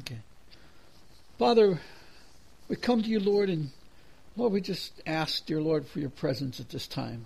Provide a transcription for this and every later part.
Okay. Father, we come to you, Lord, and Lord, we just ask, dear Lord, for your presence at this time.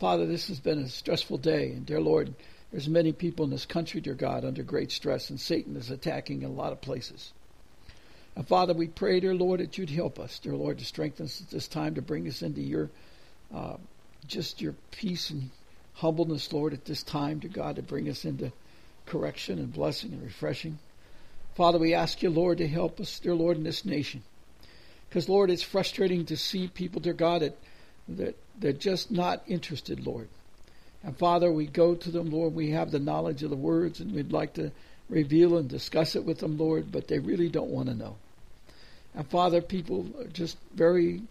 Father, this has been a stressful day, and dear Lord, there's many people in this country, dear God, under great stress, and Satan is attacking in a lot of places. And Father, we pray, dear Lord, that you'd help us, dear Lord, to strengthen us at this time, to bring us into your, uh, just your peace and humbleness, Lord, at this time, dear God, to bring us into correction and blessing and refreshing. Father, we ask you, Lord, to help us, dear Lord, in this nation. Because, Lord, it's frustrating to see people, dear God, that, that they're just not interested, Lord. And Father, we go to them, Lord, we have the knowledge of the words, and we'd like to reveal and discuss it with them, Lord, but they really don't want to know. And Father, people are just very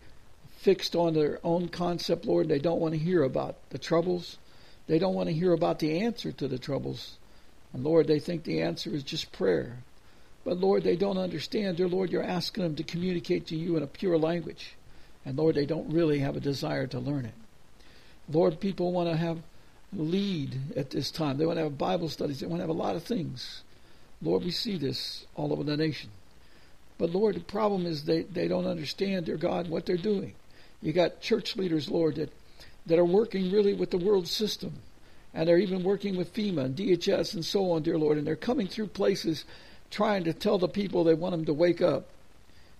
fixed on their own concept, Lord. They don't want to hear about the troubles. They don't want to hear about the answer to the troubles. And Lord, they think the answer is just prayer. But Lord, they don't understand. Dear Lord, you're asking them to communicate to you in a pure language. And Lord, they don't really have a desire to learn it. Lord, people want to have lead at this time. They want to have Bible studies. They want to have a lot of things. Lord, we see this all over the nation. But Lord, the problem is they, they don't understand, dear God, what they're doing. You got church leaders, Lord, that, that are working really with the world system. And they're even working with FEMA and DHS and so on, dear Lord. And they're coming through places trying to tell the people they want them to wake up.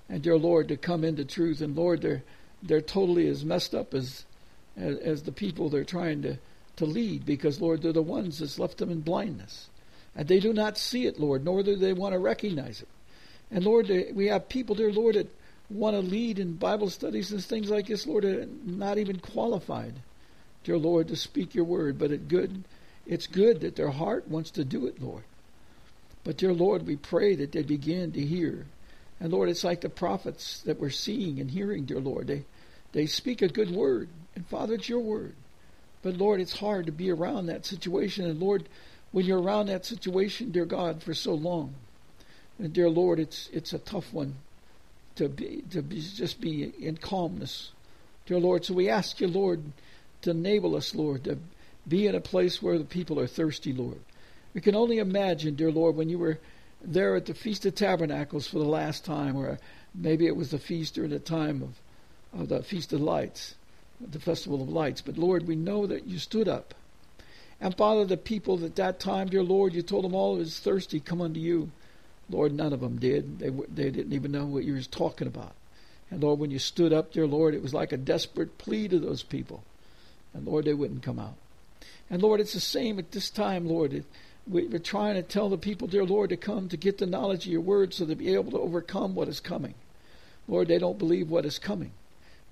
And dear Lord, to come into truth. And Lord, they're they're totally as messed up as as, as the people they're trying to, to lead because Lord, they're the ones that's left them in blindness. And they do not see it, Lord, nor do they want to recognize it. And Lord, we have people, dear Lord, that want to lead in Bible studies and things like this, Lord, are not even qualified, dear Lord, to speak your word. But it good, it's good that their heart wants to do it, Lord. But dear Lord, we pray that they begin to hear. And Lord, it's like the prophets that we're seeing and hearing, dear Lord. They they speak a good word. And Father, it's your word. But Lord, it's hard to be around that situation. And Lord, when you're around that situation, dear God, for so long, and dear Lord, it's it's a tough one to be to be, just be in calmness, dear Lord. So we ask you, Lord, to enable us, Lord, to be in a place where the people are thirsty, Lord. We can only imagine, dear Lord, when you were there at the Feast of Tabernacles for the last time, or maybe it was the feast during the time of, of the Feast of Lights, the Festival of Lights. But Lord, we know that you stood up. And Father, the people at that time, dear Lord, you told them all was thirsty, come unto you. Lord, none of them did. They, they didn't even know what you were talking about. And Lord, when you stood up, dear Lord, it was like a desperate plea to those people. And Lord, they wouldn't come out. And Lord, it's the same at this time, Lord. It, we're trying to tell the people, dear Lord, to come to get the knowledge of your word so they'll be able to overcome what is coming. Lord, they don't believe what is coming.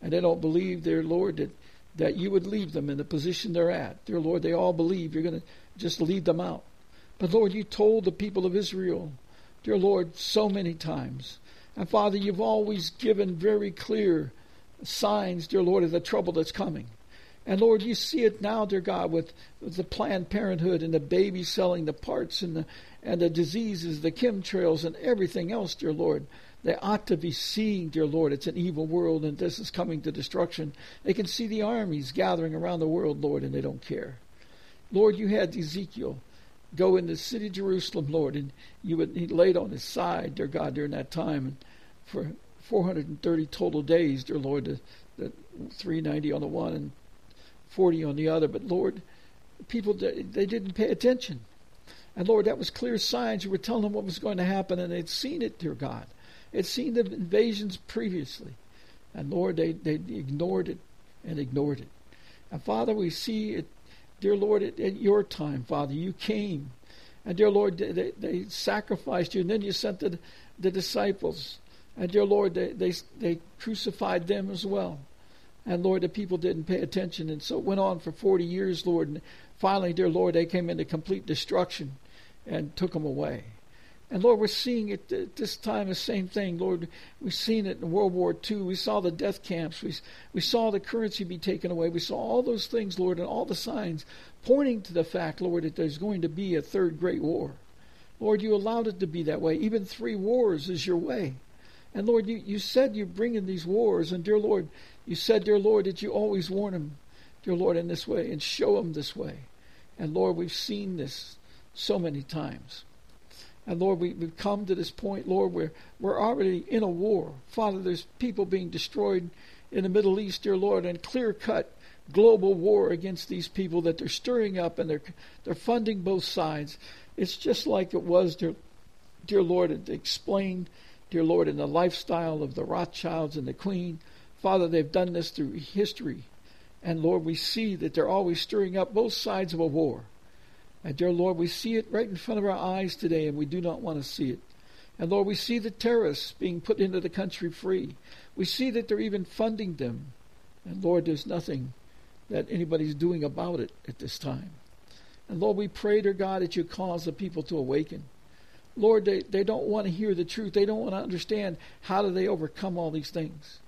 And they don't believe, dear Lord, that, that you would leave them in the position they're at. Dear Lord, they all believe you're going to just lead them out. But Lord, you told the people of Israel, dear Lord, so many times. And Father, you've always given very clear signs, dear Lord, of the trouble that's coming. And Lord, you see it now, dear God, with, with the Planned Parenthood and the babies selling the parts and the and the diseases, the chemtrails, and everything else, dear Lord. They ought to be seeing, dear Lord, it's an evil world and this is coming to destruction. They can see the armies gathering around the world, Lord, and they don't care. Lord, you had Ezekiel go in the city of Jerusalem, Lord, and you would, he laid on his side, dear God, during that time, and for 430 total days, dear Lord, the, the 390 on the one and 40 on the other. But Lord, people, they didn't pay attention. And Lord, that was clear signs. You were telling them what was going to happen, and they'd seen it, dear God. They'd seen the invasions previously. And Lord, they, they ignored it and ignored it. And Father, we see it, dear Lord, at, at your time, Father, you came. And dear Lord, they, they sacrificed you, and then you sent the, the disciples. And dear Lord, they, they, they crucified them as well. And Lord, the people didn't pay attention. And so it went on for 40 years, Lord. And finally, dear Lord, they came into complete destruction and took them away. And Lord, we're seeing it at this time, the same thing. Lord, we've seen it in World War II. We saw the death camps. We, we saw the currency be taken away. We saw all those things, Lord, and all the signs pointing to the fact, Lord, that there's going to be a third great war. Lord, you allowed it to be that way. Even three wars is your way. And Lord, you, you said you're bringing these wars. And dear Lord, you said, dear Lord, that you always warn them, dear Lord, in this way and show them this way. And Lord, we've seen this so many times. And Lord, we, have come to this point, Lord, where we're already in a war. Father, there's people being destroyed in the Middle East, dear Lord, and clear cut global war against these people that they're stirring up and they're they're funding both sides. It's just like it was, dear, dear Lord, it explained, dear Lord, in the lifestyle of the Rothschilds and the Queen. Father, they've done this through history. And Lord, we see that they're always stirring up both sides of a war. And dear Lord, we see it right in front of our eyes today, and we do not want to see it. And Lord, we see the terrorists being put into the country free. We see that they're even funding them. And Lord, there's nothing that anybody's doing about it at this time. And Lord, we pray, dear God, that you cause the people to awaken. Lord, they, they don't want to hear the truth. They don't want to understand how do they overcome all these things.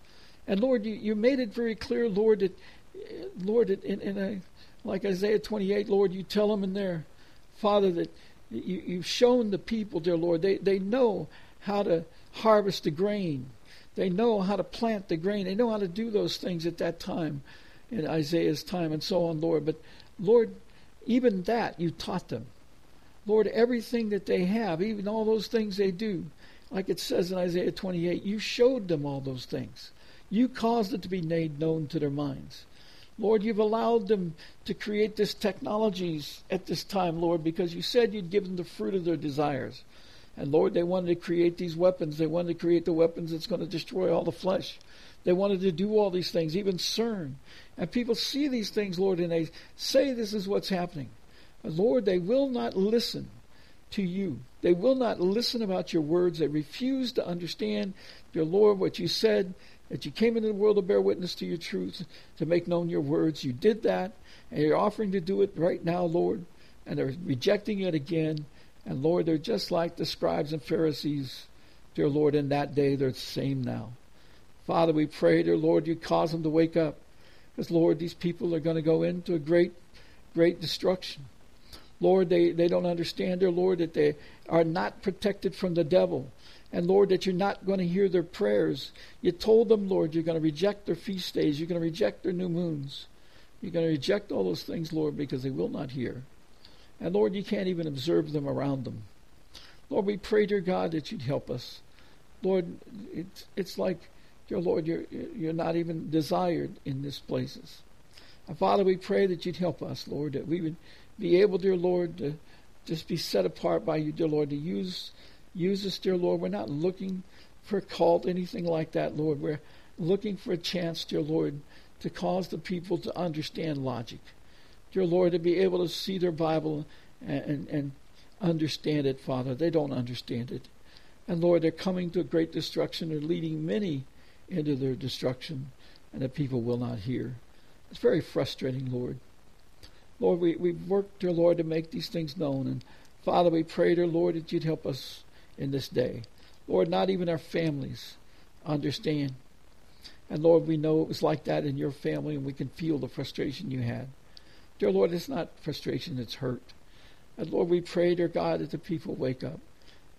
And Lord, you, you made it very clear, Lord, that Lord, in, in a, like Isaiah 28, Lord, you tell them in there, Father, that you, you've shown the people, dear Lord, they, they know how to harvest the grain. They know how to plant the grain. They know how to do those things at that time, in Isaiah's time, and so on, Lord. But, Lord, even that you taught them. Lord, everything that they have, even all those things they do, like it says in Isaiah 28, you showed them all those things. You caused it to be made known to their minds. Lord, you've allowed them to create this technologies at this time, Lord, because you said you'd give them the fruit of their desires. And Lord, they wanted to create these weapons. They wanted to create the weapons that's going to destroy all the flesh. They wanted to do all these things, even CERN. And people see these things, Lord, and they say this is what's happening. Lord, they will not listen to you. They will not listen about your words. They refuse to understand, dear Lord, what you said that you came into the world to bear witness to your truth, to make known your words. You did that, and you're offering to do it right now, Lord, and they're rejecting it again. And Lord, they're just like the scribes and Pharisees, dear Lord, in that day, they're the same now. Father, we pray, dear Lord, you cause them to wake up. Because, Lord, these people are going to go into a great, great destruction. Lord, they, they don't understand, dear Lord, that they are not protected from the devil. And Lord, that you're not going to hear their prayers. You told them, Lord, you're going to reject their feast days. You're going to reject their new moons. You're going to reject all those things, Lord, because they will not hear. And Lord, you can't even observe them around them. Lord, we pray, dear God, that you'd help us. Lord, it's, it's like, dear Lord, you're, you're not even desired in these places. And Father, we pray that you'd help us, Lord, that we would be able, dear Lord, to just be set apart by you, dear Lord, to use Use us, dear Lord. We're not looking for a cult, anything like that, Lord. We're looking for a chance, dear Lord, to cause the people to understand logic. Dear Lord, to be able to see their Bible and, and, and understand it, Father. They don't understand it. And Lord, they're coming to a great destruction. They're leading many into their destruction, and the people will not hear. It's very frustrating, Lord. Lord, we, we've worked, dear Lord, to make these things known. And Father, we pray, dear Lord, that you'd help us in this day. Lord, not even our families understand. And Lord, we know it was like that in your family, and we can feel the frustration you had. Dear Lord, it's not frustration, it's hurt. And Lord, we pray, dear God, that the people wake up.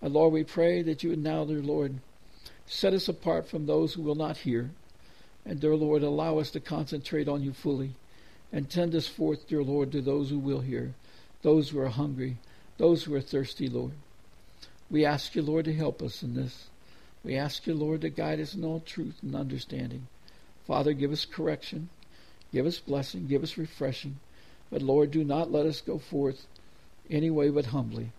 And Lord, we pray that you would now, dear Lord, set us apart from those who will not hear. And dear Lord, allow us to concentrate on you fully. And send us forth, dear Lord, to those who will hear, those who are hungry, those who are thirsty, Lord. We ask you, Lord, to help us in this. We ask you, Lord, to guide us in all truth and understanding. Father, give us correction. Give us blessing. Give us refreshing. But Lord, do not let us go forth any way but humbly.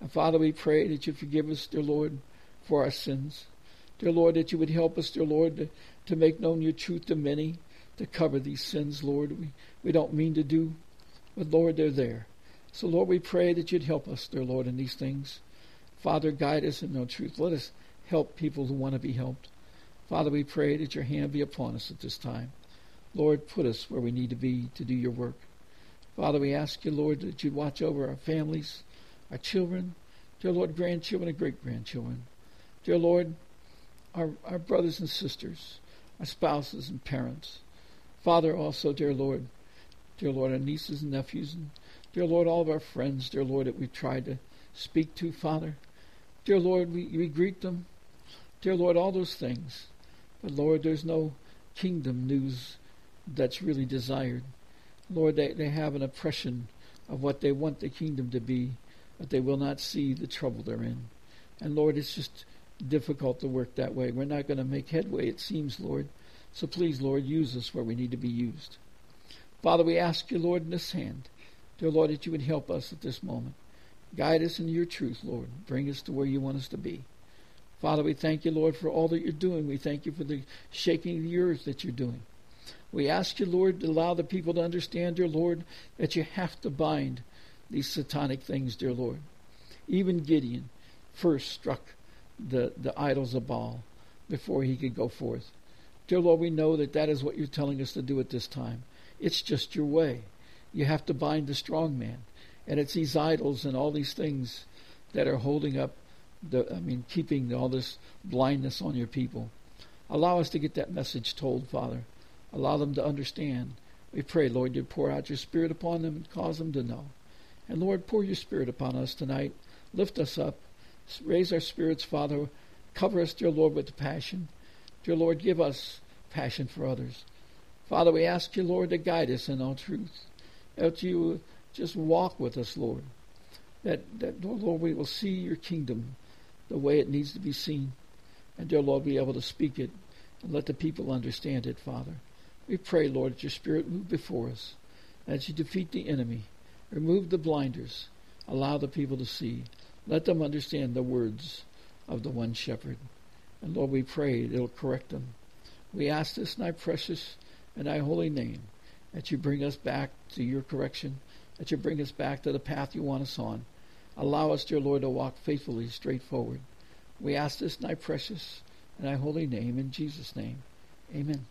And Father, we pray that you forgive us, dear Lord, for our sins. Dear Lord, that you would help us, dear Lord, to, to make known your truth to many, to cover these sins, Lord. We, we don't mean to do, but Lord, they're there. So, Lord, we pray that you'd help us, dear Lord, in these things. Father, guide us in no truth. Let us help people who want to be helped. Father, we pray that your hand be upon us at this time. Lord, put us where we need to be to do your work. Father, we ask you, Lord, that you'd watch over our families, our children, dear Lord, grandchildren and great grandchildren. Dear Lord, our, our brothers and sisters, our spouses and parents. Father, also, dear Lord, dear Lord, our nieces and nephews, and dear Lord, all of our friends, dear Lord, that we've tried to speak to, Father. Dear Lord, we, we greet them. Dear Lord, all those things. But Lord, there's no kingdom news that's really desired. Lord, they, they have an oppression of what they want the kingdom to be. but they will not see the trouble they're in. And Lord, it's just difficult to work that way. We're not going to make headway, it seems, Lord. So please, Lord, use us where we need to be used. Father, we ask you, Lord, in this hand, dear Lord, that you would help us at this moment. Guide us into your truth, Lord. Bring us to where you want us to be. Father, we thank you, Lord, for all that you're doing. We thank you for the shaking of the earth that you're doing. We ask you, Lord, to allow the people to understand, dear Lord, that you have to bind these satanic things, dear Lord. Even Gideon first struck the, the idols of Baal before he could go forth. Dear Lord, we know that that is what you're telling us to do at this time. It's just your way. You have to bind the strong man. And it's these idols and all these things that are holding up the, I mean, keeping all this blindness on your people. Allow us to get that message told, Father. Allow them to understand. We pray, Lord, you pour out your Spirit upon them and cause them to know. And Lord, pour your Spirit upon us tonight. Lift us up. Raise our spirits, Father. Cover us, dear Lord, with passion. Dear Lord, give us passion for others. Father, we ask you, Lord, to guide us in all truth. That you just walk with us, Lord. That, that, Lord, we will see your kingdom the way it needs to be seen. And, dear Lord, be able to speak it and let the people understand it, Father. We pray, Lord, that your Spirit move before us, that you defeat the enemy, remove the blinders, allow the people to see. Let them understand the words of the one shepherd. And Lord, we pray it'll correct them. We ask this in thy precious and thy holy name, that you bring us back to your correction, that you bring us back to the path you want us on. Allow us, dear Lord, to walk faithfully straight forward. We ask this in thy precious and thy holy name, in Jesus' name. Amen.